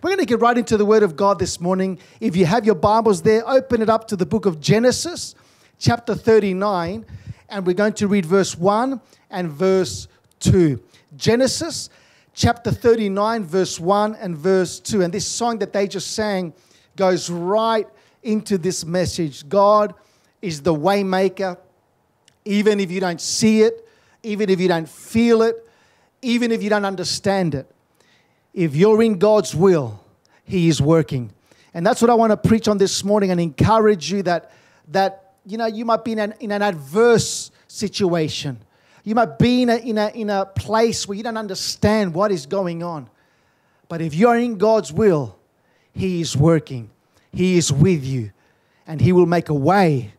We're going to get right into the Word of God this morning. If you have your Bibles there, open it up to the book of Genesis, chapter 39, and we're going to read verse 1 and verse 2. Genesis, chapter 39, verse 1 and verse 2. And this song that they just sang goes right into this message. God is the waymaker, even if you don't see it, even if you don't feel it, even if you don't understand it if you're in God's will, He is working. And that's what I want to preach on this morning and encourage you that, that you know, you might be in an, in an adverse situation. You might be in a, in, a, in a place where you don't understand what is going on. But if you're in God's will, He is working, He is with you, and He will make a way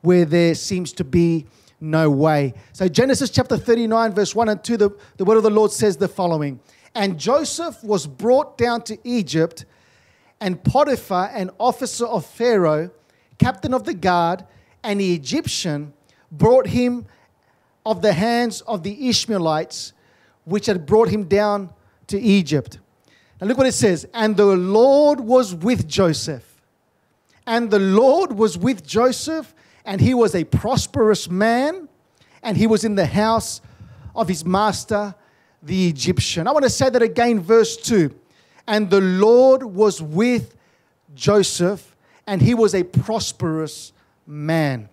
where there seems to be no way. So, Genesis chapter 39, verse 1 and 2, the, the word of the Lord says the following and Joseph was brought down to Egypt, and Potiphar, an officer of Pharaoh, captain of the guard, and the Egyptian, brought him of the hands of the Ishmaelites, which had brought him down to Egypt. Now look what it says. And the Lord was with Joseph. And the Lord was with Joseph, and he was a prosperous man, and he was in the house of his master the Egyptian. I want to say that again, verse 2. And the Lord was with Joseph, and he was a prosperous man.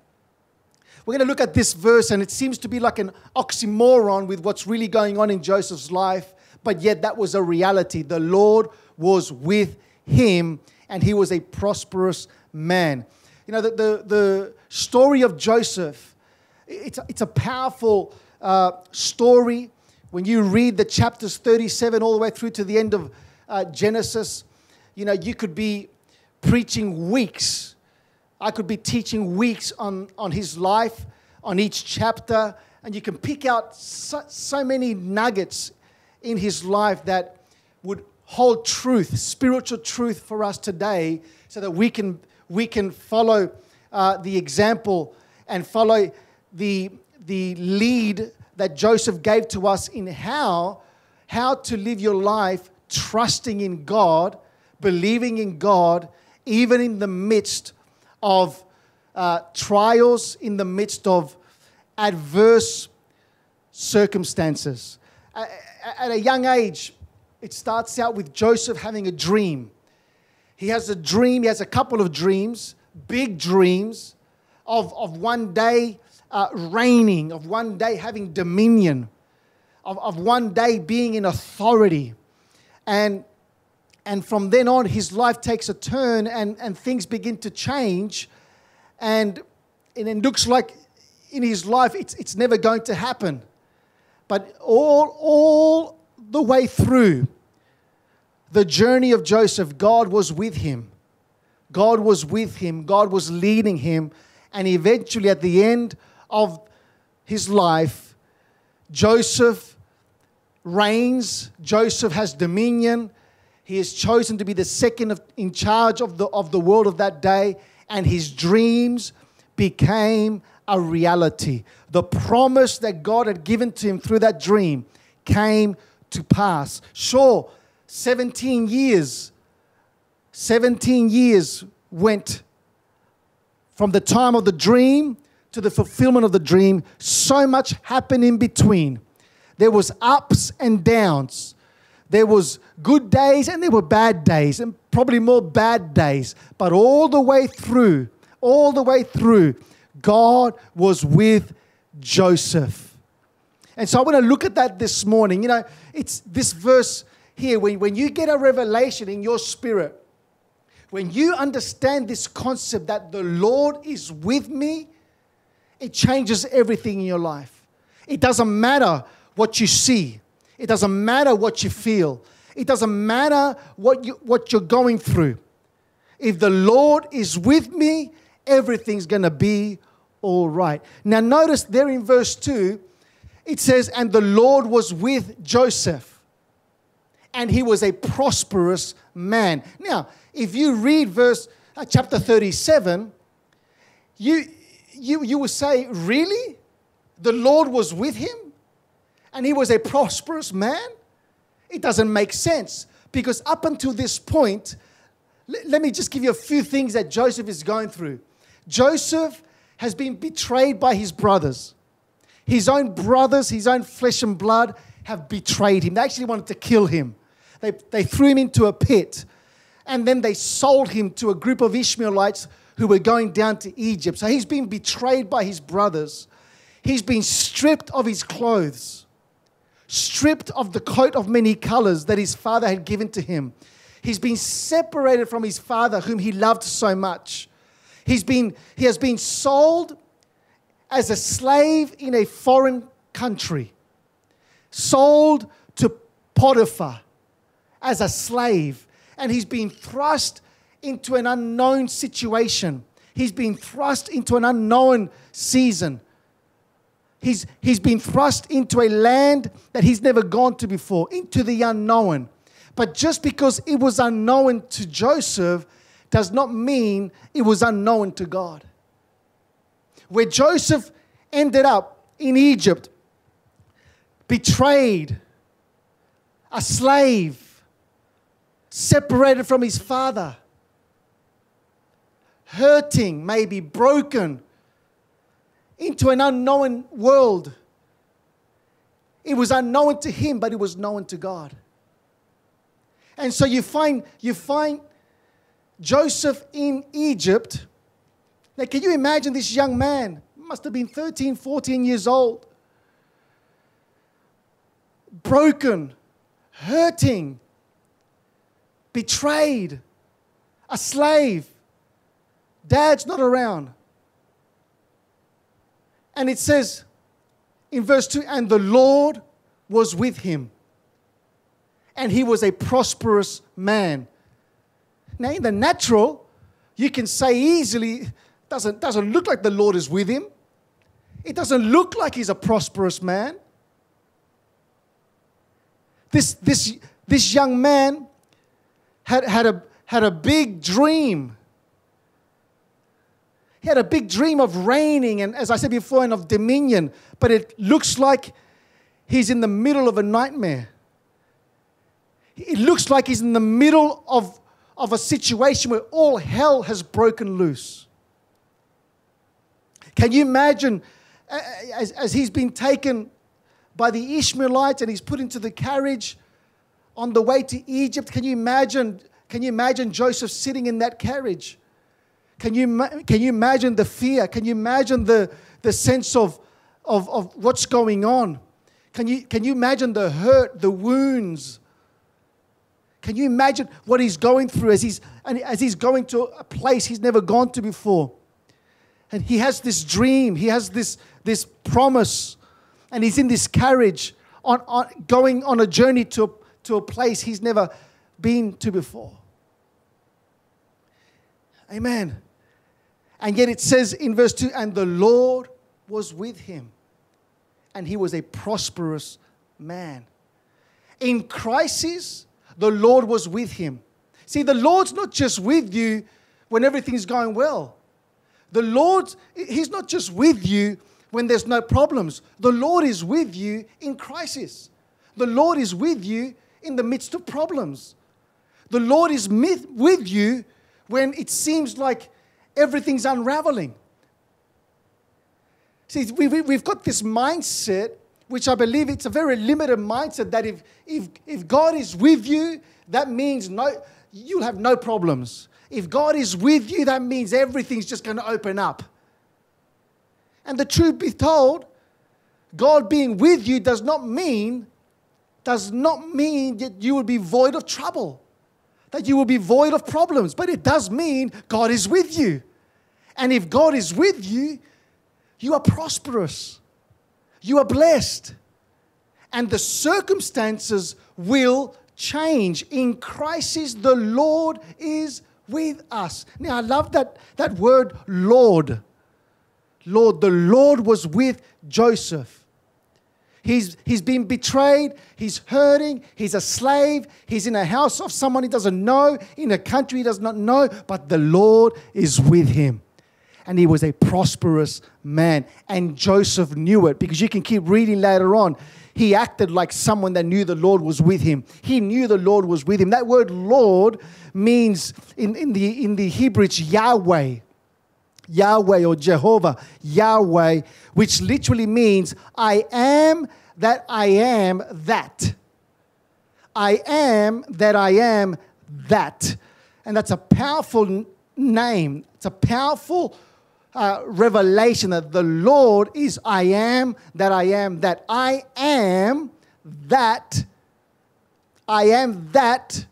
We're going to look at this verse, and it seems to be like an oxymoron with what's really going on in Joseph's life, but yet that was a reality. The Lord was with him, and he was a prosperous man. You know, the, the, the story of Joseph, it's a, it's a powerful uh, story when you read the chapters 37 all the way through to the end of uh, Genesis, you know, you could be preaching weeks. I could be teaching weeks on, on his life, on each chapter, and you can pick out so, so many nuggets in his life that would hold truth, spiritual truth for us today, so that we can, we can follow uh, the example and follow the, the lead that Joseph gave to us in how, how to live your life trusting in God, believing in God, even in the midst of uh, trials, in the midst of adverse circumstances. At a young age, it starts out with Joseph having a dream. He has a dream, he has a couple of dreams, big dreams, of, of one day uh, reigning, of one day having dominion, of, of one day being in authority. And, and from then on, his life takes a turn and, and things begin to change. And, and it looks like in his life it's, it's never going to happen. But all, all the way through the journey of Joseph, God was with him. God was with him. God was leading him. And eventually, at the end of his life, Joseph reigns, Joseph has dominion. He is chosen to be the second of, in charge of the, of the world of that day, and his dreams became a reality. The promise that God had given to him through that dream came to pass. Sure, 17 years, 17 years went from the time of the dream to the fulfillment of the dream, so much happened in between. There was ups and downs. There was good days and there were bad days, and probably more bad days. But all the way through, all the way through, God was with Joseph. And so I want to look at that this morning. You know, it's this verse here. When, when you get a revelation in your spirit, when you understand this concept that the Lord is with me, it changes everything in your life. It doesn't matter what you see, it doesn't matter what you feel, it doesn't matter what, you, what you're going through. If the Lord is with me, everything's going to be all right. Now, notice there in verse 2, it says, And the Lord was with Joseph, and he was a prosperous man. Now, if you read verse uh, chapter 37, you you, you would say, Really? The Lord was with him? And he was a prosperous man? It doesn't make sense. Because up until this point, let me just give you a few things that Joseph is going through. Joseph has been betrayed by his brothers. His own brothers, his own flesh and blood, have betrayed him. They actually wanted to kill him. They, they threw him into a pit and then they sold him to a group of Ishmaelites who were going down to Egypt. So he's been betrayed by his brothers. He's been stripped of his clothes, stripped of the coat of many colors that his father had given to him. He's been separated from his father, whom he loved so much. He's been, he has been sold as a slave in a foreign country, sold to Potiphar as a slave, and he's been thrust into an unknown situation. He's been thrust into an unknown season. He's, he's been thrust into a land that he's never gone to before, into the unknown. But just because it was unknown to Joseph does not mean it was unknown to God. Where Joseph ended up in Egypt, betrayed, a slave, separated from his father, hurting, maybe broken, into an unknown world. It was unknown to him, but it was known to God. And so you find, you find Joseph in Egypt. Now, can you imagine this young man? Must have been 13, 14 years old. Broken, hurting, betrayed, a slave. Dad's not around. And it says in verse 2 and the Lord was with him and he was a prosperous man. Now, in the natural, you can say easily, doesn't, doesn't look like the Lord is with him. It doesn't look like he's a prosperous man. This, this, this young man had, had, a, had a big dream. He had a big dream of reigning and, as I said before, and of dominion, but it looks like he's in the middle of a nightmare it looks like he's in the middle of, of a situation where all hell has broken loose. Can you imagine as, as he's been taken by the Ishmaelites and he's put into the carriage on the way to Egypt? Can you imagine, can you imagine Joseph sitting in that carriage? Can you, can you imagine the fear? Can you imagine the, the sense of, of, of what's going on? Can you, can you imagine the hurt, the wounds, can you imagine what he's going through as he's, as he's going to a place he's never gone to before? And he has this dream, he has this, this promise, and he's in this carriage on, on, going on a journey to, to a place he's never been to before. Amen. And yet it says in verse 2 and the Lord was with him, and he was a prosperous man. In crisis, the Lord was with him. See, the Lord's not just with you when everything's going well. The Lord, He's not just with you when there's no problems. The Lord is with you in crisis. The Lord is with you in the midst of problems. The Lord is with you when it seems like everything's unraveling. See, we've got this mindset which I believe it's a very limited mindset that if, if, if God is with you, that means no, you'll have no problems. If God is with you, that means everything's just going to open up. And the truth be told, God being with you does not mean does not mean that you will be void of trouble, that you will be void of problems, but it does mean God is with you. And if God is with you, you are prosperous. You are blessed. And the circumstances will change. In crisis, the Lord is with us. Now, I love that, that word, Lord. Lord, the Lord was with Joseph. He's, he's been betrayed. He's hurting. He's a slave. He's in a house of someone he doesn't know, in a country he does not know, but the Lord is with him. and he was a prosperous man. And Joseph knew it because you can keep reading later on. He acted like someone that knew the Lord was with him. He knew the Lord was with him. That word Lord means in, in, the, in the Hebrew, it's Yahweh. Yahweh or Jehovah, Yahweh, which literally means I am that I am that. I am that I am that. And that's a powerful name. It's a powerful uh, revelation that the Lord is I am that I am that. I am that. I am that.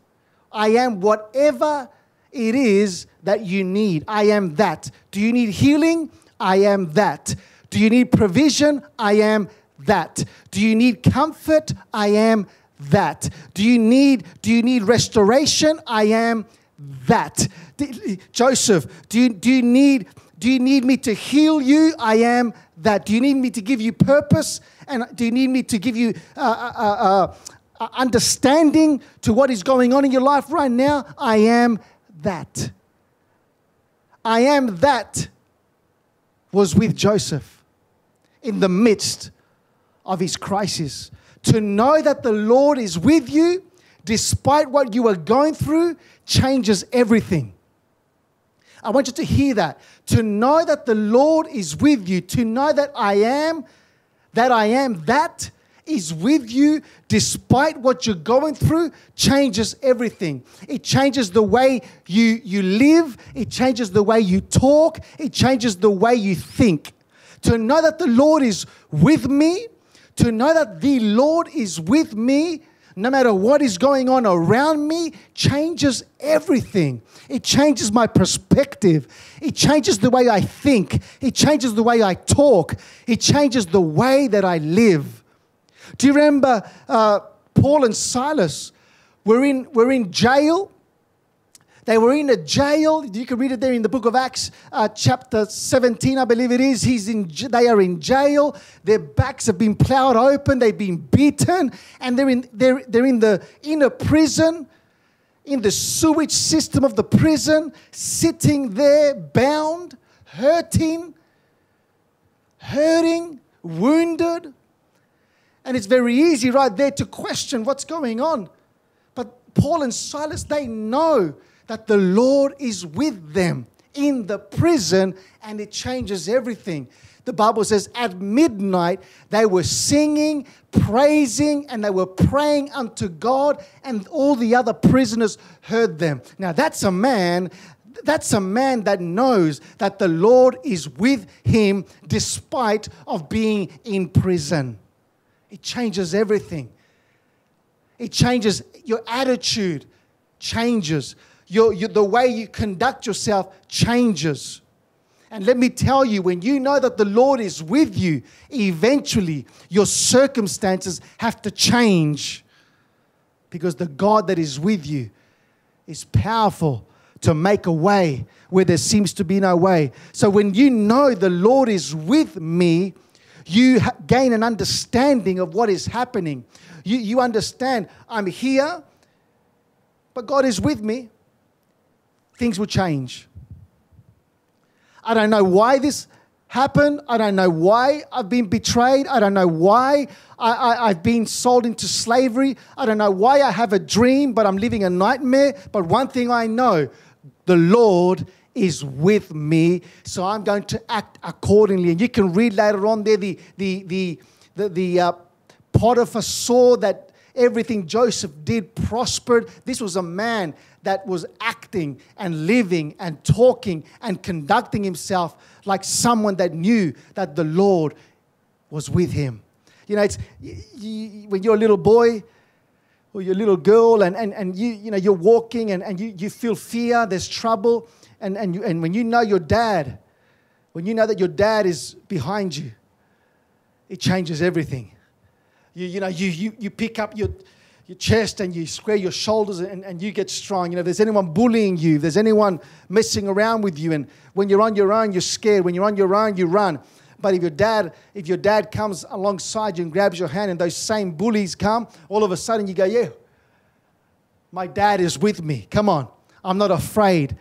I am whatever it is that you need. I am that. Do you need healing? I am that. Do you need provision? I am that. Do you need comfort? I am that. Do you need do you need restoration? I am that. Joseph, do you, do you need do you need me to heal you? I am that. Do you need me to give you purpose? And do you need me to give you uh, uh, uh, uh understanding to what is going on in your life right now? I am that. I am that was with Joseph in the midst of his crisis. To know that the Lord is with you despite what you are going through changes everything. I want you to hear that. To know that the Lord is with you, to know that I am, that I am, that is with you despite what you're going through changes everything. It changes the way you, you live, it changes the way you talk, it changes the way you think. To know that the Lord is with me, to know that the Lord is with me no matter what is going on around me, changes everything. It changes my perspective. It changes the way I think. It changes the way I talk. It changes the way that I live. Do you remember uh, Paul and Silas were in, were in jail? They were in a jail. You can read it there in the book of Acts, uh, chapter 17, I believe it is. He's in, they are in jail. Their backs have been plowed open. They've been beaten. And they're in, they're, they're in the inner prison, in the sewage system of the prison, sitting there bound, hurting, hurting, wounded. And it's very easy right there to question what's going on. But Paul and Silas, they know that the Lord is with them in the prison and it changes everything. The Bible says at midnight they were singing, praising, and they were praying unto God, and all the other prisoners heard them. Now that's a man. That's a man that knows that the Lord is with him despite of being in prison. It changes everything. It changes your attitude changes your, your, the way you conduct yourself changes. And let me tell you, when you know that the Lord is with you, eventually your circumstances have to change because the God that is with you is powerful to make a way where there seems to be no way. So when you know the Lord is with me, you gain an understanding of what is happening. You, you understand, I'm here, but God is with me things will change. I don't know why this happened. I don't know why I've been betrayed. I don't know why I, have been sold into slavery. I don't know why I have a dream, but I'm living a nightmare. But one thing I know the Lord is with me, so I'm going to act accordingly. And you can read later on there the, the, the, the, the uh, Potiphar saw that everything Joseph did prospered. This was a man that was acting and living and talking and conducting himself like someone that knew that the Lord was with him. You know, it's you, when you're a little boy or you're a little girl and, and, and you, you know, you're walking and, and you, you feel fear, there's trouble, and, and, you, and when you know your dad, when you know that your dad is behind you, it changes everything. You, you know, you, you, you pick up your, your chest and you square your shoulders and, and you get strong. You know, if there's anyone bullying you, if there's anyone messing around with you, and when you're on your own, you're scared. When you're on your own, you run. But if your dad, if your dad comes alongside you and grabs your hand and those same bullies come, all of a sudden you go, Yeah, my dad is with me. Come on. I'm not afraid.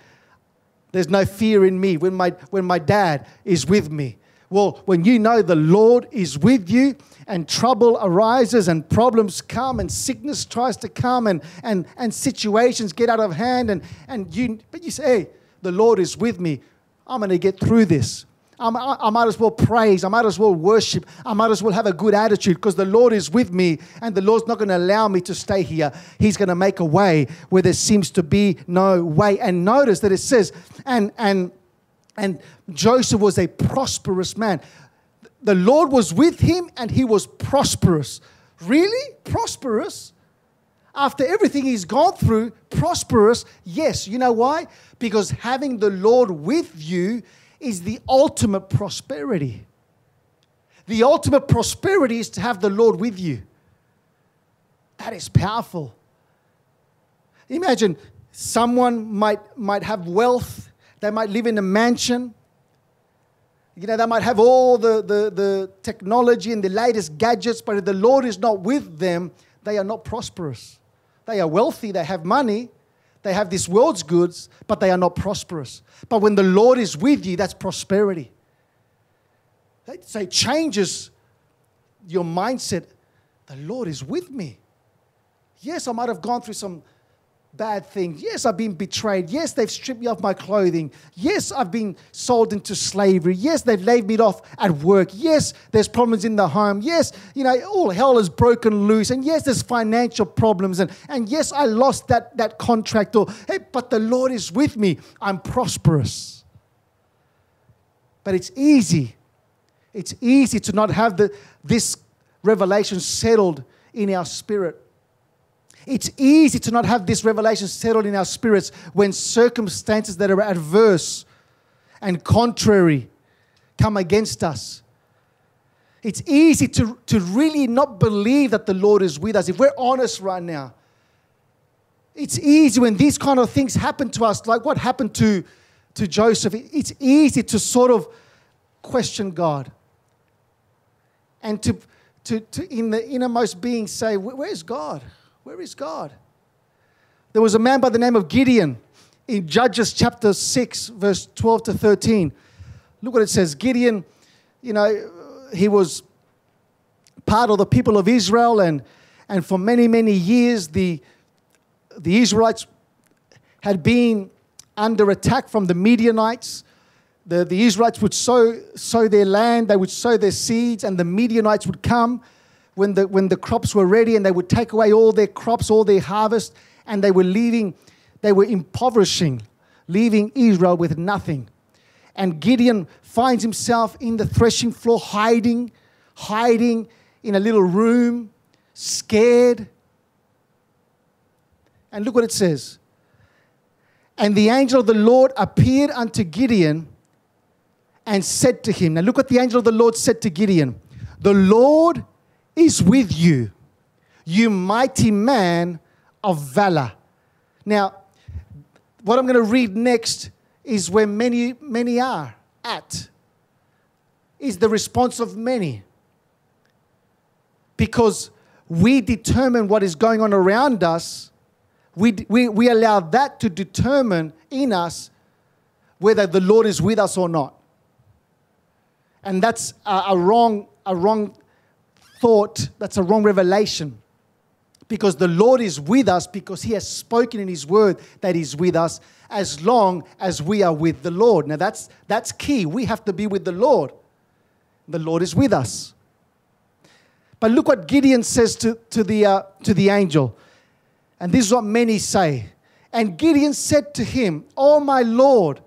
There's no fear in me when my, when my dad is with me. Well, when you know the Lord is with you and trouble arises and problems come and sickness tries to come and, and, and situations get out of hand and, and you, but you say, hey, the Lord is with me. I'm going to get through this. I, might as well praise. I might as well worship. I might as well have a good attitude because the Lord is with me and the Lord's not going to allow me to stay here. He's going to make a way where there seems to be no way. And notice that it says, and, and, and Joseph was a prosperous man. The Lord was with him and he was prosperous. Really? Prosperous? After everything he's gone through, prosperous? Yes. You know why? Because having the Lord with you is the ultimate prosperity. The ultimate prosperity is to have the Lord with you. That is powerful. Imagine someone might, might have wealth, they might live in a mansion. You know, they might have all the, the, the technology and the latest gadgets, but if the Lord is not with them, they are not prosperous. They are wealthy, they have money, they have this world's goods, but they are not prosperous. But when the Lord is with you, that's prosperity. So it changes your mindset. The Lord is with me. Yes, I might have gone through some bad things. Yes, I've been betrayed. Yes, they've stripped me of my clothing. Yes, I've been sold into slavery. Yes, they've laid me off at work. Yes, there's problems in the home. Yes, you know, all hell is broken loose. And yes, there's financial problems. And, and yes, I lost that, that contract. Or, hey, but the Lord is with me. I'm prosperous. But it's easy. It's easy to not have the, this revelation settled in our spirit. It's easy to not have this revelation settled in our spirits when circumstances that are adverse and contrary come against us. It's easy to, to really not believe that the Lord is with us. If we're honest right now, it's easy when these kind of things happen to us, like what happened to, to Joseph. It's easy to sort of question God and to, to, to in the innermost being say, Where's God? Where is God? There was a man by the name of Gideon in Judges chapter 6, verse 12 to 13. Look what it says. Gideon, you know, he was part of the people of Israel, and, and for many, many years, the, the Israelites had been under attack from the Midianites. The, the Israelites would sow, sow their land, they would sow their seeds, and the Midianites would come when the, when the crops were ready and they would take away all their crops, all their harvest, and they were leaving, they were impoverishing, leaving Israel with nothing. And Gideon finds himself in the threshing floor, hiding, hiding in a little room, scared. And look what it says. And the angel of the Lord appeared unto Gideon and said to him, Now look what the angel of the Lord said to Gideon. The Lord is with you, you mighty man of valor. Now, what I'm going to read next is where many, many are at, is the response of many. Because we determine what is going on around us, we, we, we allow that to determine in us whether the Lord is with us or not. And that's a, a wrong, a wrong thought, that's a wrong revelation. Because the Lord is with us because He has spoken in His word that He's with us as long as we are with the Lord. Now that's that's key. We have to be with the Lord. The Lord is with us. But look what Gideon says to, to, the, uh, to the angel. And this is what many say. And Gideon said to him, Oh, my Lord,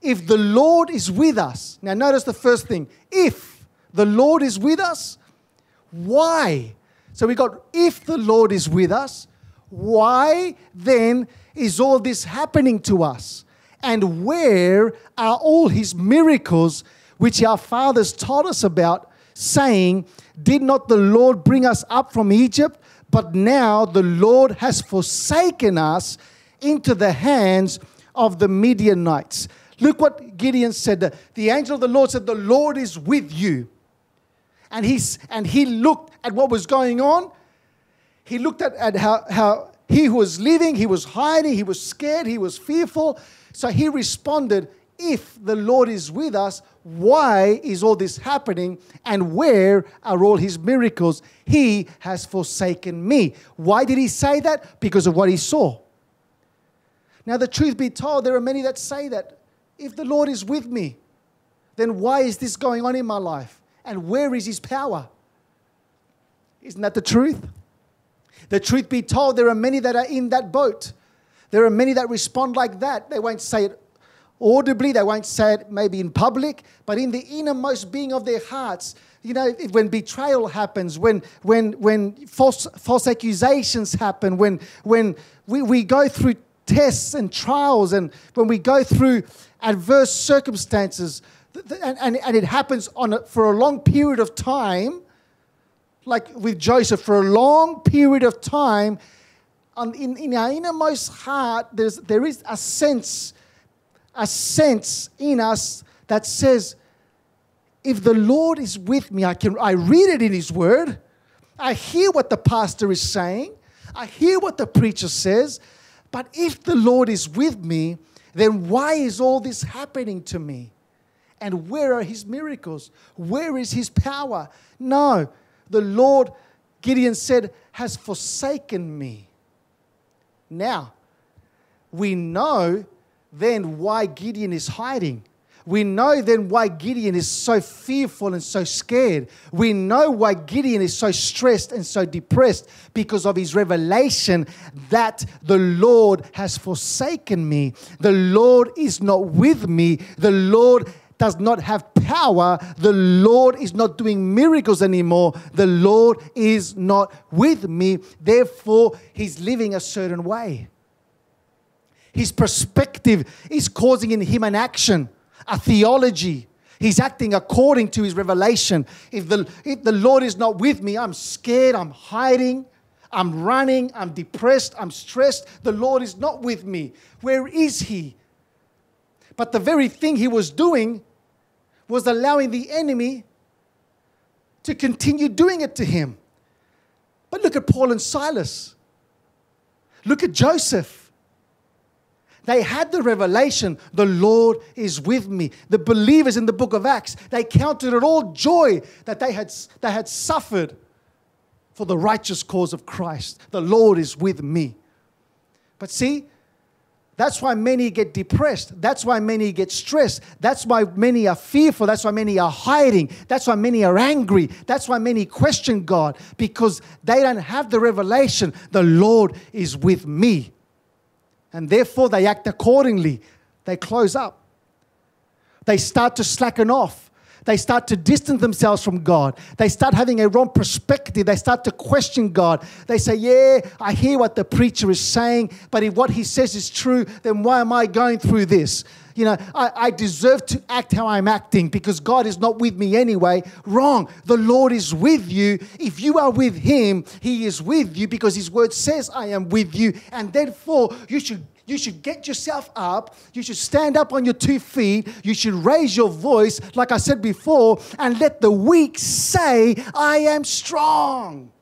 if the Lord is with us. Now, notice the first thing. If the Lord is with us, why? So we got if the Lord is with us, why then is all this happening to us? And where are all his miracles which our fathers taught us about, saying, Did not the Lord bring us up from Egypt? But now the Lord has forsaken us into the hands of the Midianites. Look what Gideon said. The angel of the Lord said, The Lord is with you and, he's, and he looked at what was going on. He looked at, at how, how he was living, he was hiding, he was scared, he was fearful. So he responded, If the Lord is with us, why is all this happening? And where are all his miracles? He has forsaken me. Why did he say that? Because of what he saw. Now, the truth be told, there are many that say that if the Lord is with me, then why is this going on in my life? And where is his power? Isn't that the truth? The truth be told, there are many that are in that boat. There are many that respond like that. They won't say it audibly, they won't say it maybe in public, but in the innermost being of their hearts, you know, when betrayal happens, when, when, when false, false accusations happen, when, when we, we go through tests and trials, and when we go through adverse circumstances, and, and, and it happens on a, for a long period of time, like with Joseph, for a long period of time, on, in, in our innermost heart, there's, there is a sense a sense in us that says, if the Lord is with me, I can I read it in His Word, I hear what the pastor is saying, I hear what the preacher says, but if the Lord is with me, then why is all this happening to me? And where are his miracles? Where is his power? No, the Lord, Gideon said, has forsaken me. Now, we know then why Gideon is hiding. We know then why Gideon is so fearful and so scared. We know why Gideon is so stressed and so depressed because of his revelation that the Lord has forsaken me. The Lord is not with me. The Lord does not have power. The Lord is not doing miracles anymore. The Lord is not with me. Therefore, he's living a certain way. His perspective is causing in him an action, a theology. He's acting according to his revelation. If the, if the Lord is not with me, I'm scared, I'm hiding, I'm running, I'm depressed, I'm stressed. The Lord is not with me. Where is he? But the very thing he was doing was allowing the enemy to continue doing it to him. But look at Paul and Silas. Look at Joseph. They had the revelation, the Lord is with me. The believers in the book of Acts, they counted it all joy that they had, they had suffered for the righteous cause of Christ. The Lord is with me. But see, that's why many get depressed. That's why many get stressed. That's why many are fearful. That's why many are hiding. That's why many are angry. That's why many question God because they don't have the revelation the Lord is with me and therefore they act accordingly. They close up. They start to slacken off. They start to distance themselves from God. They start having a wrong perspective. They start to question God. They say, Yeah, I hear what the preacher is saying, but if what he says is true, then why am I going through this? You know, I, I deserve to act how I'm acting because God is not with me anyway. Wrong. The Lord is with you. If you are with Him, He is with you because His word says, I am with you. And therefore, you should you should get yourself up. You should stand up on your two feet. You should raise your voice, like I said before, and let the weak say, I am strong.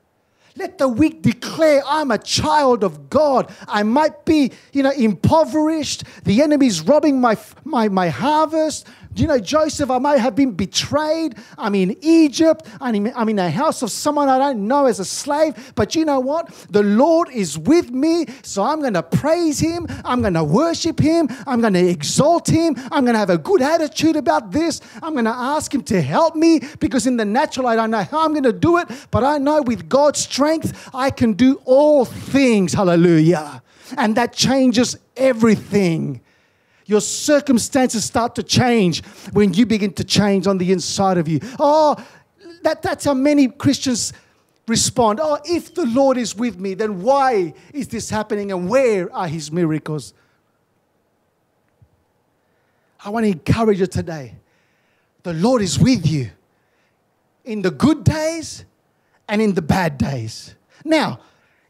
Let the weak declare, I'm a child of God. I might be, you know, impoverished. The enemy's robbing my, my, my harvest. You know, Joseph, I may have been betrayed. I'm in Egypt. I'm in, I'm in a house of someone I don't know as a slave. But you know what? The Lord is with me. So I'm going to praise Him. I'm going to worship Him. I'm going to exalt Him. I'm going to have a good attitude about this. I'm going to ask Him to help me because in the natural, I don't know how I'm going to do it. But I know with God's strength, I can do all things. Hallelujah. And that changes everything. Your circumstances start to change when you begin to change on the inside of you. Oh, that, that's how many Christians respond. Oh, if the Lord is with me, then why is this happening and where are his miracles? I want to encourage you today. The Lord is with you in the good days and in the bad days. Now,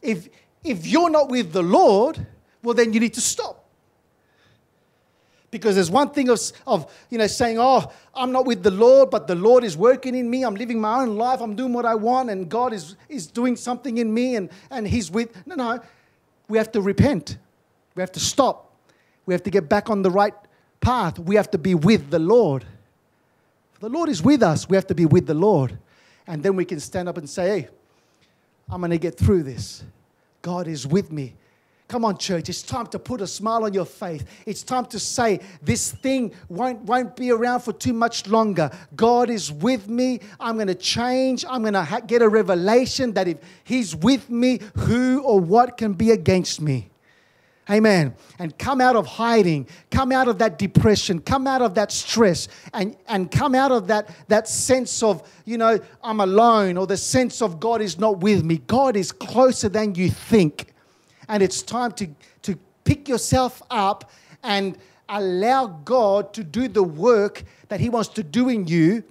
if, if you're not with the Lord, well, then you need to stop. Because there's one thing of, of, you know, saying, oh, I'm not with the Lord, but the Lord is working in me. I'm living my own life. I'm doing what I want, and God is, is doing something in me, and, and He's with. No, no. we have to repent. We have to stop. We have to get back on the right path. We have to be with the Lord. The Lord is with us, we have to be with the Lord. And then we can stand up and say, hey, I'm going to get through this. God is with me. Come on, church. It's time to put a smile on your face. It's time to say, This thing won't, won't be around for too much longer. God is with me. I'm going to change. I'm going to ha- get a revelation that if He's with me, who or what can be against me? Amen. And come out of hiding, come out of that depression, come out of that stress, and, and come out of that, that sense of, you know, I'm alone, or the sense of God is not with me. God is closer than you think. And it's time to, to pick yourself up and allow God to do the work that He wants to do in you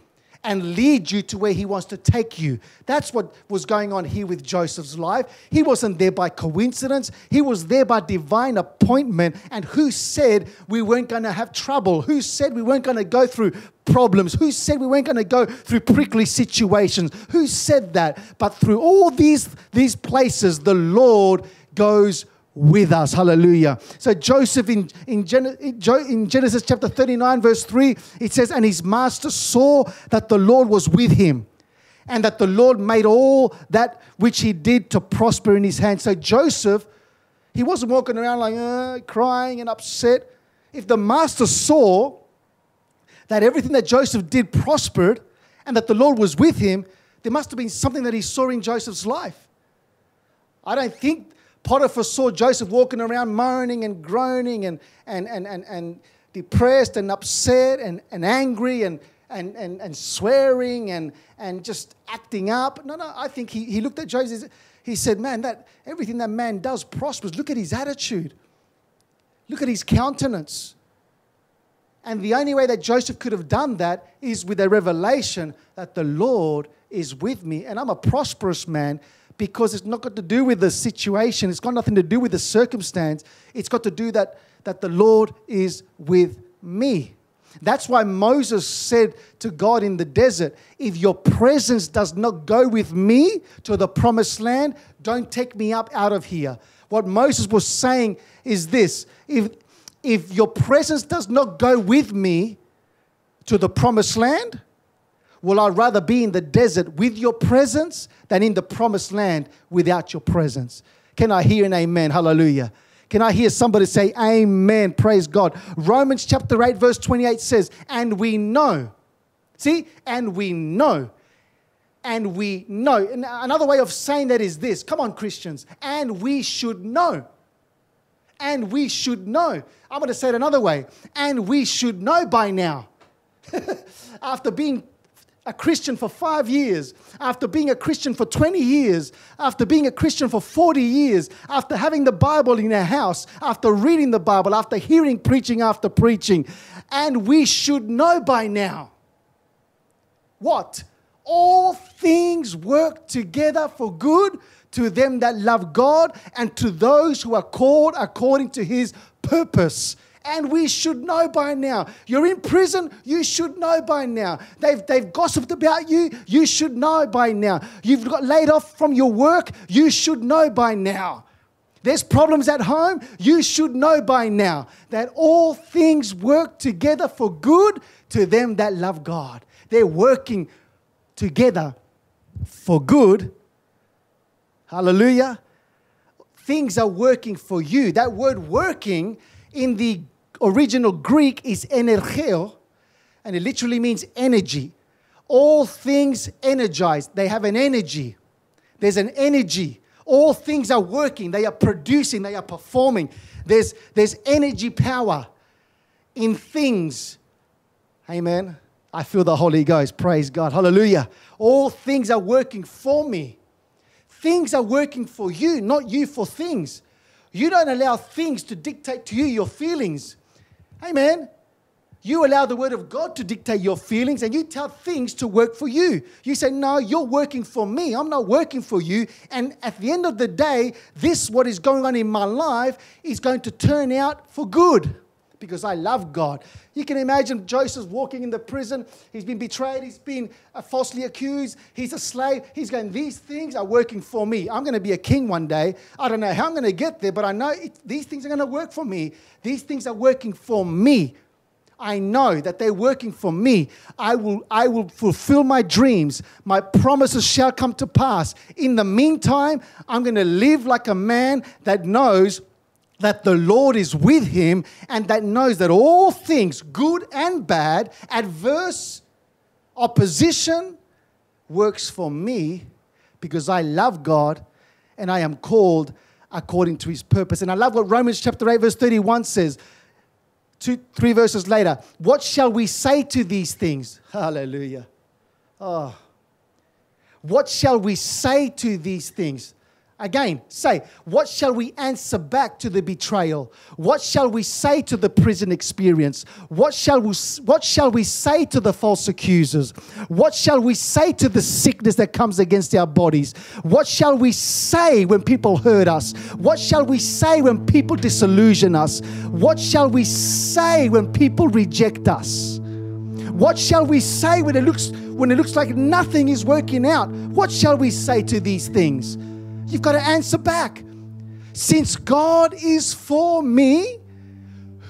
and lead you to where he wants to take you. That's what was going on here with Joseph's life. He wasn't there by coincidence, he was there by divine appointment. And who said we weren't going to have trouble? Who said we weren't going to go through problems? Who said we weren't going to go through prickly situations? Who said that? But through all these, these places, the Lord goes with us. Hallelujah. So Joseph in, in, in Genesis chapter 39, verse 3, it says, And his master saw that the Lord was with him, and that the Lord made all that which he did to prosper in his hand. So Joseph, he wasn't walking around like uh, crying and upset. If the master saw that everything that Joseph did prospered and that the Lord was with him, there must have been something that he saw in Joseph's life. I don't think Potiphar saw Joseph walking around moaning and groaning and, and, and, and, and depressed and upset and, and angry and, and, and, and swearing and, and just acting up. No, no, I think he, he looked at Joseph. He said, Man, that everything that man does prospers. Look at his attitude. Look at his countenance. And the only way that Joseph could have done that is with a revelation that the Lord is with me and I'm a prosperous man because it's not got to do with the situation, it's got nothing to do with the circumstance. It's got to do that that the Lord is with me. That's why Moses said to God in the desert, If your presence does not go with me to the promised land, don't take me up out of here. What Moses was saying is this if, if your presence does not go with me to the promised land, will I rather be in the desert with your presence than in the promised land without your presence. Can I hear an amen? Hallelujah. Can I hear somebody say amen? Praise God. Romans chapter 8, verse 28 says, And we know. See? And we know. And we know. And another way of saying that is this come on, Christians. And we should know. And we should know. I'm going to say it another way. And we should know by now. After being a Christian for five years, after being a Christian for 20 years, after being a Christian for 40 years, after having the Bible in our house, after reading the Bible, after hearing preaching after preaching. And we should know by now what? All things work together for good to them that love God and to those who are called according to his purpose and we should know by now. You're in prison, you should know by now. They've, they've gossiped about you, you should know by now. You've got laid off from your work, you should know by now. There's problems at home, you should know by now that all things work together for good to them that love God. They're working together for good. Hallelujah. Things are working for you. That word working in the original Greek is energeo, and it literally means energy. All things energized, they have an energy. There's an energy. All things are working, they are producing, they are performing. There's, there's energy power in things. Amen. I feel the Holy Ghost. Praise God. Hallelujah. All things are working for me. Things are working for you, not you for things. You don't allow things to dictate to you your feelings. Amen. You allow the word of God to dictate your feelings and you tell things to work for you. You say, No, you're working for me. I'm not working for you. And at the end of the day, this, what is going on in my life, is going to turn out for good. Because I love God. You can imagine Joseph walking in the prison. He's been betrayed. He's been uh, falsely accused. He's a slave. He's going, These things are working for me. I'm going to be a king one day. I don't know how I'm going to get there, but I know it, these things are going to work for me. These things are working for me. I know that they're working for me. I will, I will fulfill my dreams. My promises shall come to pass. In the meantime, I'm going to live like a man that knows that the Lord is with him and that knows that all things, good and bad, adverse, opposition, works for me because I love God and I am called according to his purpose. And I love what Romans chapter 8, verse 31 says. Two, three verses later, what shall we say to these things? Hallelujah. Oh. What shall we say to these things? Again, say, what shall we answer back to the betrayal? What shall we say to the prison experience? What shall we, what shall we say to the false accusers? What shall we say to the sickness that comes against our bodies? What shall we say when people hurt us? What shall we say when people disillusion us? What shall we say when people reject us? What shall we say when it looks when it looks like nothing is working out? What shall we say to these things? You've got to answer back. Since God is for me,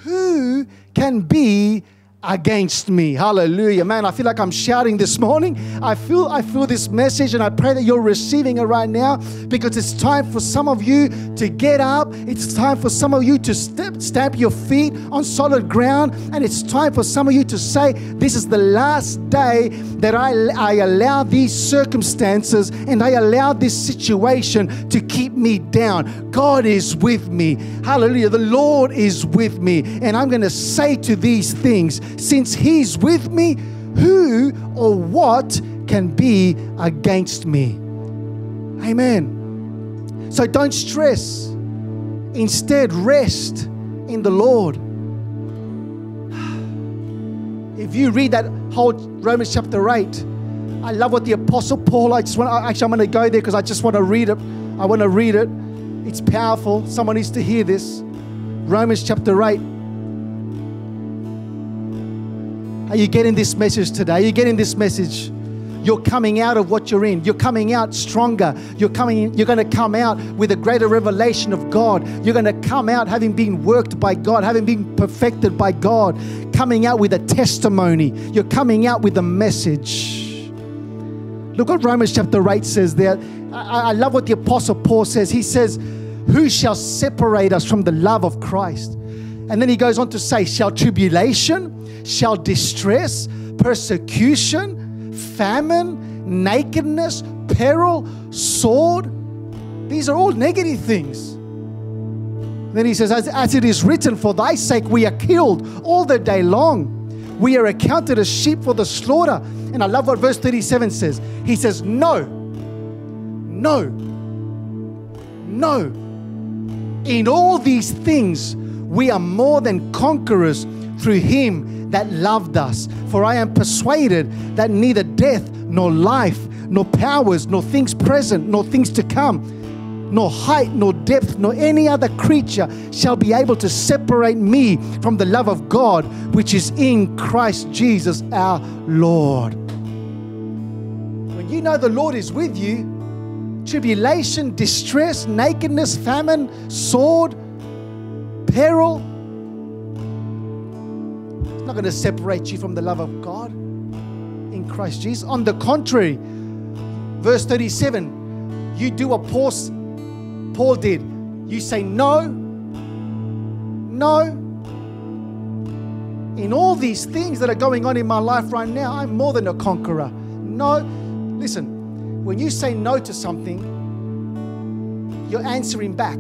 who can be against me. Hallelujah. Man, I feel like I'm shouting this morning. I feel I feel this message and I pray that you're receiving it right now because it's time for some of you to get up. It's time for some of you to step, stamp your feet on solid ground and it's time for some of you to say this is the last day that I I allow these circumstances and I allow this situation to keep me down. God is with me. Hallelujah. The Lord is with me and I'm going to say to these things since he's with me, who or what can be against me? Amen. So don't stress. Instead, rest in the Lord. If you read that whole Romans chapter 8, I love what the Apostle Paul, I just want actually, I'm going to go there because I just want to read it. I want to read it. It's powerful. Someone needs to hear this. Romans chapter 8. Are you getting this message today? Are you getting this message? You're coming out of what you're in. You're coming out stronger. You're coming you're going to come out with a greater revelation of God. You're going to come out having been worked by God, having been perfected by God, coming out with a testimony. You're coming out with a message. Look what Romans chapter 8 says there. I, I love what the apostle Paul says. He says, "Who shall separate us from the love of Christ?" And then he goes on to say, "Shall tribulation shall distress, persecution, famine, nakedness, peril, sword. These are all negative things. Then he says, as, as, it is written, for thy sake we are killed all the day long. We are accounted as sheep for the slaughter. And I love what verse 37 says. He says, No, no, no. In all these things, we are more than conquerors through him that loved us. For I am persuaded that neither death, nor life, nor powers, nor things present, nor things to come, nor height, nor depth, nor any other creature shall be able to separate me from the love of God which is in Christ Jesus our Lord. When you know the Lord is with you, tribulation, distress, nakedness, famine, sword, peril, it's not going to separate you from the love of God in Christ Jesus. On the contrary, verse 37, you do what Paul, Paul did. You say, No, no. In all these things that are going on in my life right now, I'm more than a conqueror. No, listen, when you say no to something, you're answering back.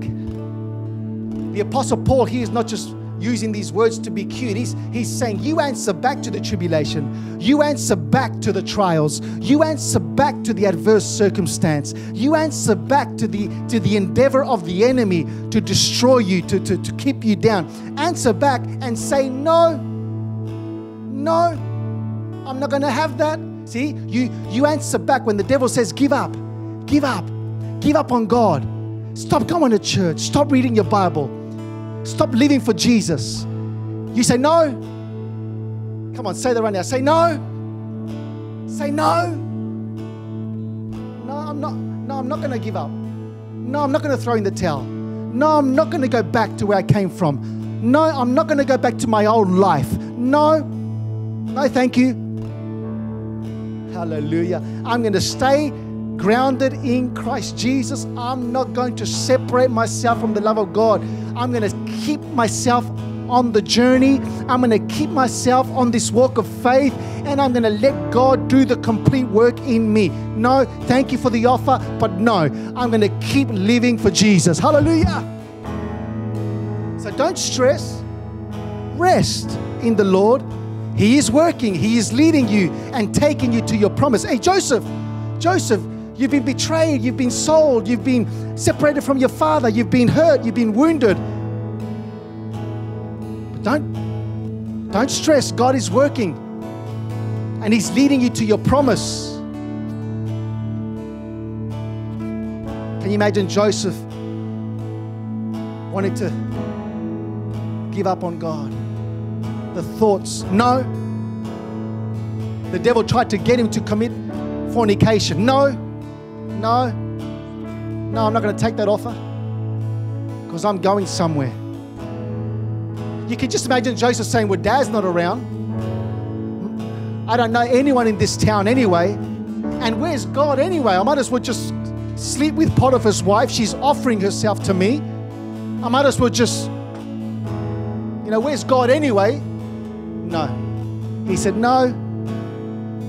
The Apostle Paul here is not just using these words to be cute. He's, he's saying, You answer back to the tribulation. You answer back to the trials. You answer back to the adverse circumstance. You answer back to the, to the endeavor of the enemy to destroy you, to, to, to keep you down. Answer back and say, No, no, I'm not going to have that. See, you, you answer back when the devil says, Give up, give up, give up on God. Stop going to church. Stop reading your Bible Stop living for Jesus. You say no. Come on, say that right now. Say no. Say no. No, I'm not. No, I'm not going to give up. No, I'm not going to throw in the towel. No, I'm not going to go back to where I came from. No, I'm not going to go back to my old life. No. No, thank you. Hallelujah. I'm going to stay grounded in Christ Jesus. I'm not going to separate myself from the love of God. I'm going to keep myself on the journey. I'm going to keep myself on this walk of faith and I'm going to let God do the complete work in me. No, thank you for the offer, but no, I'm going to keep living for Jesus. Hallelujah. So don't stress, rest in the Lord. He is working, He is leading you and taking you to your promise. Hey, Joseph, Joseph, you've been betrayed, you've been sold, you've been separated from your father, you've been hurt, you've been wounded. But don't, don't stress, God is working and He's leading you to your promise. Can you imagine Joseph wanting to give up on God? The thoughts, no. The devil tried to get him to commit fornication. No, no, no, I'm not going to take that offer because I'm going somewhere. You can just imagine Joseph saying, Well, dad's not around. I don't know anyone in this town anyway. And where's God anyway? I might as well just sleep with Potiphar's wife. She's offering herself to me. I might as well just, you know, where's God anyway? No. He said, No,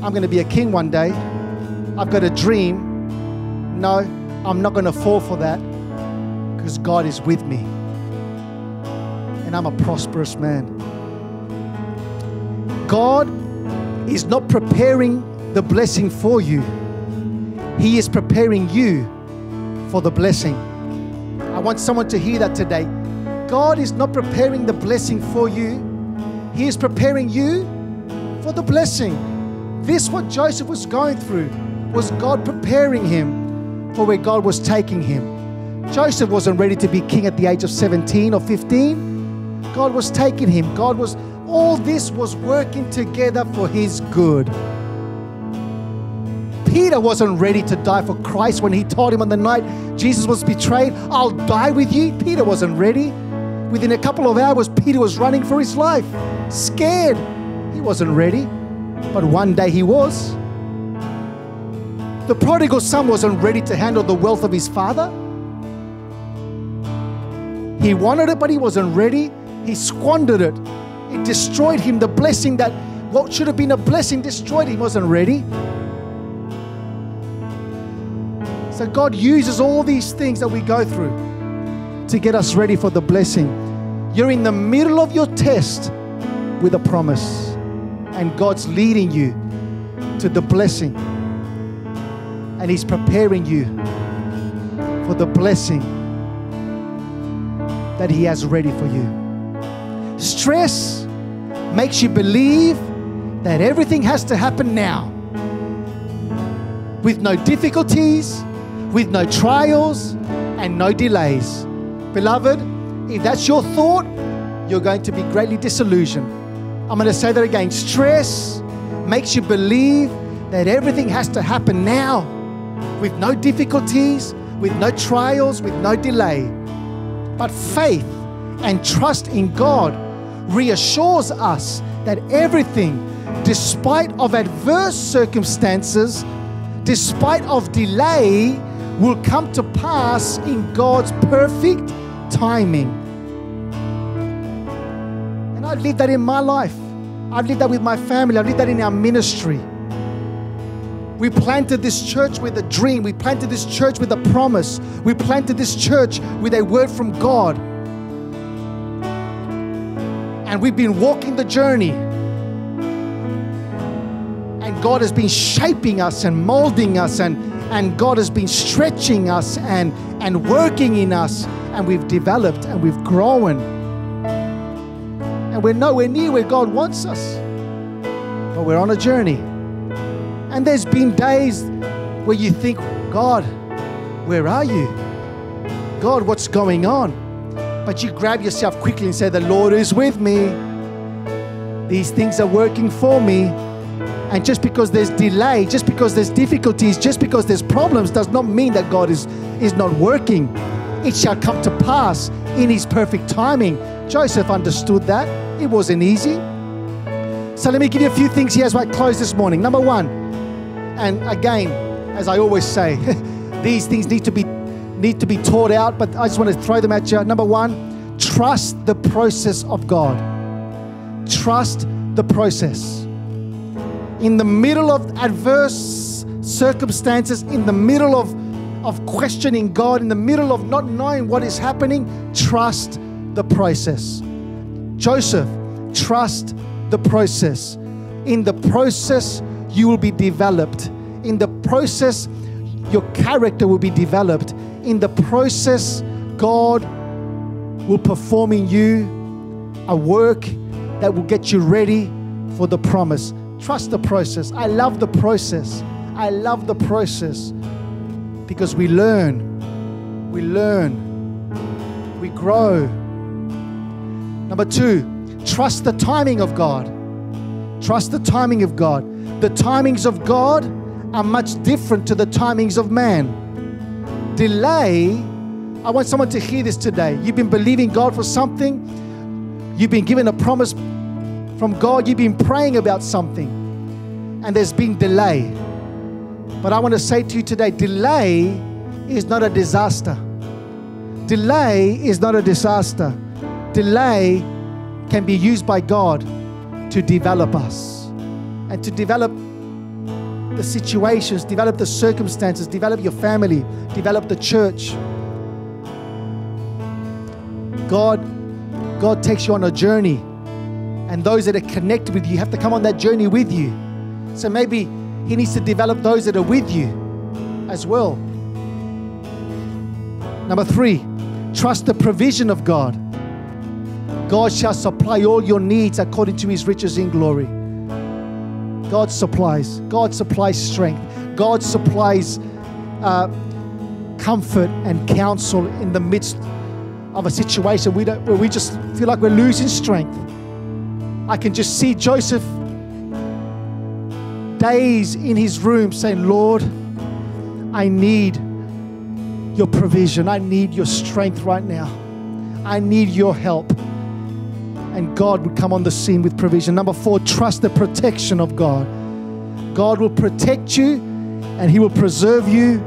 I'm going to be a king one day. I've got a dream. No, I'm not going to fall for that because God is with me. And I'm a prosperous man. God is not preparing the blessing for you, He is preparing you for the blessing. I want someone to hear that today. God is not preparing the blessing for you, He is preparing you for the blessing. This, what Joseph was going through, was God preparing him for where God was taking him. Joseph wasn't ready to be king at the age of 17 or 15. God was taking him. God was all this was working together for his good. Peter wasn't ready to die for Christ when he told him on the night Jesus was betrayed, I'll die with you. Peter wasn't ready. Within a couple of hours, Peter was running for his life, scared. He wasn't ready, but one day he was. The prodigal son wasn't ready to handle the wealth of his father. He wanted it, but he wasn't ready. He squandered it it destroyed him. The blessing that what should have been a blessing destroyed him. He wasn't ready. So God uses all these things that we go through to get us ready for the blessing. You're in the middle of your test with a promise, and God's leading you to the blessing, and He's preparing you for the blessing that He has ready for you. Stress makes you believe that everything has to happen now with no difficulties, with no trials, and no delays. Beloved, if that's your thought, you're going to be greatly disillusioned. I'm going to say that again. Stress makes you believe that everything has to happen now with no difficulties, with no trials, with no delay. But faith and trust in God reassures us that everything, despite of adverse circumstances, despite of delay, will come to pass in God's perfect timing. And I've lived that in my life. I've lived that with my family. I've lived that in our ministry. We planted this church with a dream. We planted this church with a promise. We planted this church with a word from God and we've been walking the journey. And God has been shaping us and molding us, and, and God has been stretching us and, and working in us. And we've developed and we've grown. And we're nowhere near where God wants us. But we're on a journey. And there's been days where you think, God, where are you? God, what's going on? But you grab yourself quickly and say, The Lord is with me. These things are working for me. And just because there's delay, just because there's difficulties, just because there's problems, does not mean that God is, is not working. It shall come to pass in His perfect timing. Joseph understood that. It wasn't easy. So let me give you a few things here as I close this morning. Number one, and again, as I always say, these things need to be need to be taught out, but I just want to throw them at you. Number one, trust the process of God. Trust the process. In the middle of adverse circumstances, in the middle of, of questioning God, in the middle of not knowing what is happening, trust the process. Joseph, trust the process. In the process, you will be developed. In the process, your character will be developed. In the process, God will perform in you a work that will get you ready for the promise. Trust the process. I love the process. I love the process because we learn, we learn, we grow. Number two, trust the timing of God. Trust the timing of God. The timings of God are much different to the timings of man. Delay, I want someone to hear this today. You've been believing God for something, you've been given a promise from God, you've been praying about something, and there's been delay. But I want to say to you today delay is not a disaster. Delay is not a disaster. Delay can be used by God to develop us and to develop the situations, develop the circumstances, develop your family, develop the church. God, God takes you on a journey, and those that are connected with you have to come on that journey with you. So maybe He needs to develop those that are with you as well. Number three, trust the provision of God. God shall supply all your needs according to His riches in glory. God supplies. God supplies strength. God supplies uh, comfort and counsel in the midst of a situation we don't, where we just feel like we're losing strength. I can just see Joseph days in his room saying, Lord, I need your provision. I need your strength right now. I need your help and God would come on the scene with provision. Number four, trust the protection of God. God will protect you and He will preserve you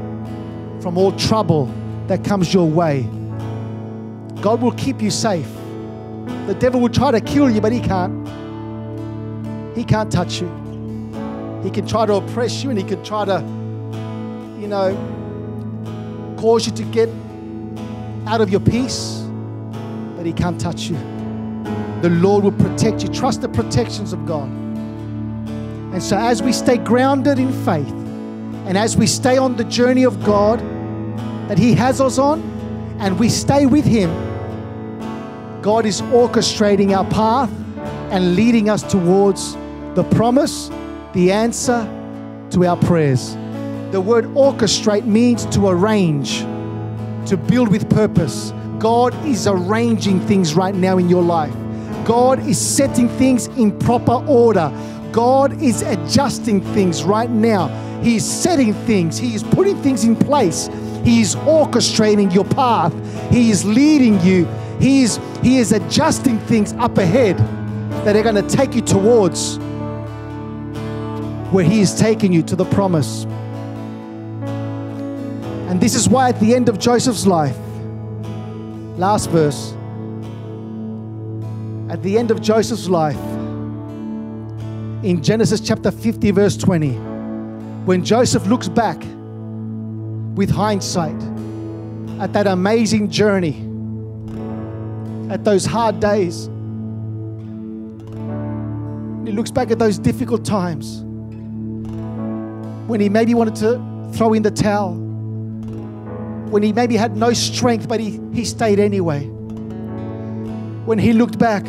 from all trouble that comes your way. God will keep you safe. The devil will try to kill you, but he can't. He can't touch you. He can try to oppress you and he can try to, you know, cause you to get out of your peace, but he can't touch you the Lord will protect you. Trust the protections of God. And so, as we stay grounded in faith and as we stay on the journey of God that He has us on, and we stay with Him, God is orchestrating our path and leading us towards the promise, the answer to our prayers. The word orchestrate means to arrange, to build with purpose. God is arranging things right now in your life. God is setting things in proper order. God is adjusting things right now. He is setting things, He is putting things in place. He is orchestrating your path. He is leading you. He is, he is adjusting things up ahead that are going to take you towards where He is taking you to the promise. And this is why at the end of Joseph's life, last verse, at the end of Joseph's life, in Genesis chapter 50, verse 20, when Joseph looks back with hindsight at that amazing journey, at those hard days, he looks back at those difficult times when he maybe wanted to throw in the towel, when he maybe had no strength, but he, he stayed anyway. When he looked back,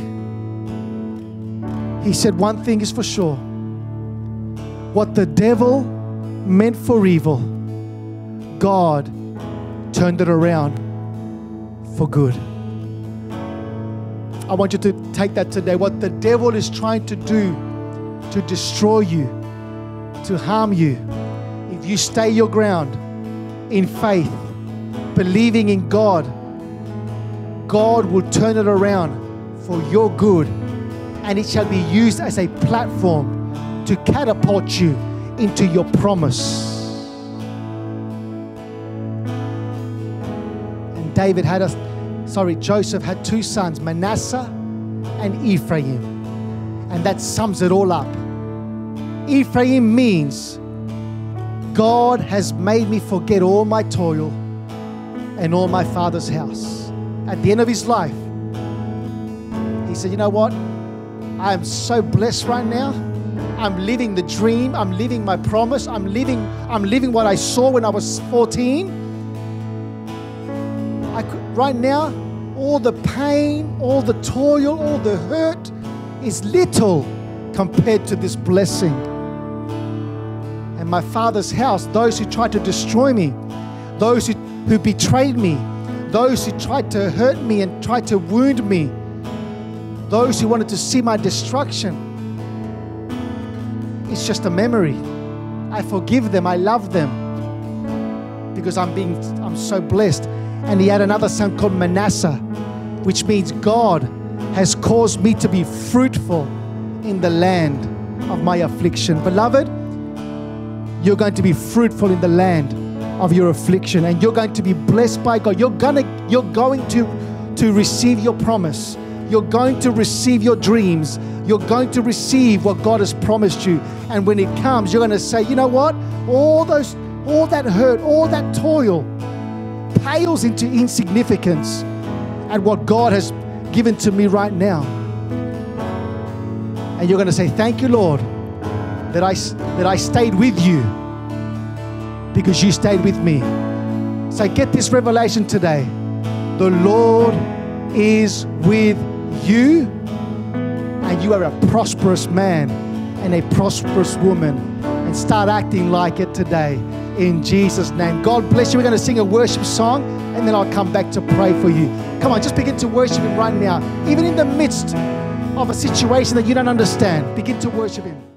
he said, One thing is for sure what the devil meant for evil, God turned it around for good. I want you to take that today. What the devil is trying to do to destroy you, to harm you, if you stay your ground in faith, believing in God, God will turn it around for your good and it shall be used as a platform to catapult you into your promise. And David had a, sorry, Joseph had two sons, Manasseh and Ephraim. And that sums it all up. Ephraim means God has made me forget all my toil and all my father's house. At the end of his life, he said, You know what? I am so blessed right now. I'm living the dream. I'm living my promise. I'm living, I'm living what I saw when I was 14. I could, right now, all the pain, all the toil, all the hurt is little compared to this blessing. And my father's house, those who tried to destroy me, those who, who betrayed me, those who tried to hurt me and tried to wound me, those who wanted to see my destruction, it's just a memory. I forgive them, I love them because I'm being I'm so blessed. And he had another son called Manasseh, which means God has caused me to be fruitful in the land of my affliction. Beloved, you're going to be fruitful in the land of your affliction and you're going to be blessed by God. You're gonna you're going to to receive your promise. You're going to receive your dreams. You're going to receive what God has promised you. And when it comes, you're going to say, you know what? All those, all that hurt, all that toil pales into insignificance at what God has given to me right now. And you're going to say, Thank you, Lord, that I, that I stayed with you because you stayed with me. So get this revelation today. The Lord is with you, and you are a prosperous man and a prosperous woman, and start acting like it today in Jesus' name. God bless you. We're going to sing a worship song, and then I'll come back to pray for you. Come on, just begin to worship Him right now, even in the midst of a situation that you don't understand. Begin to worship Him.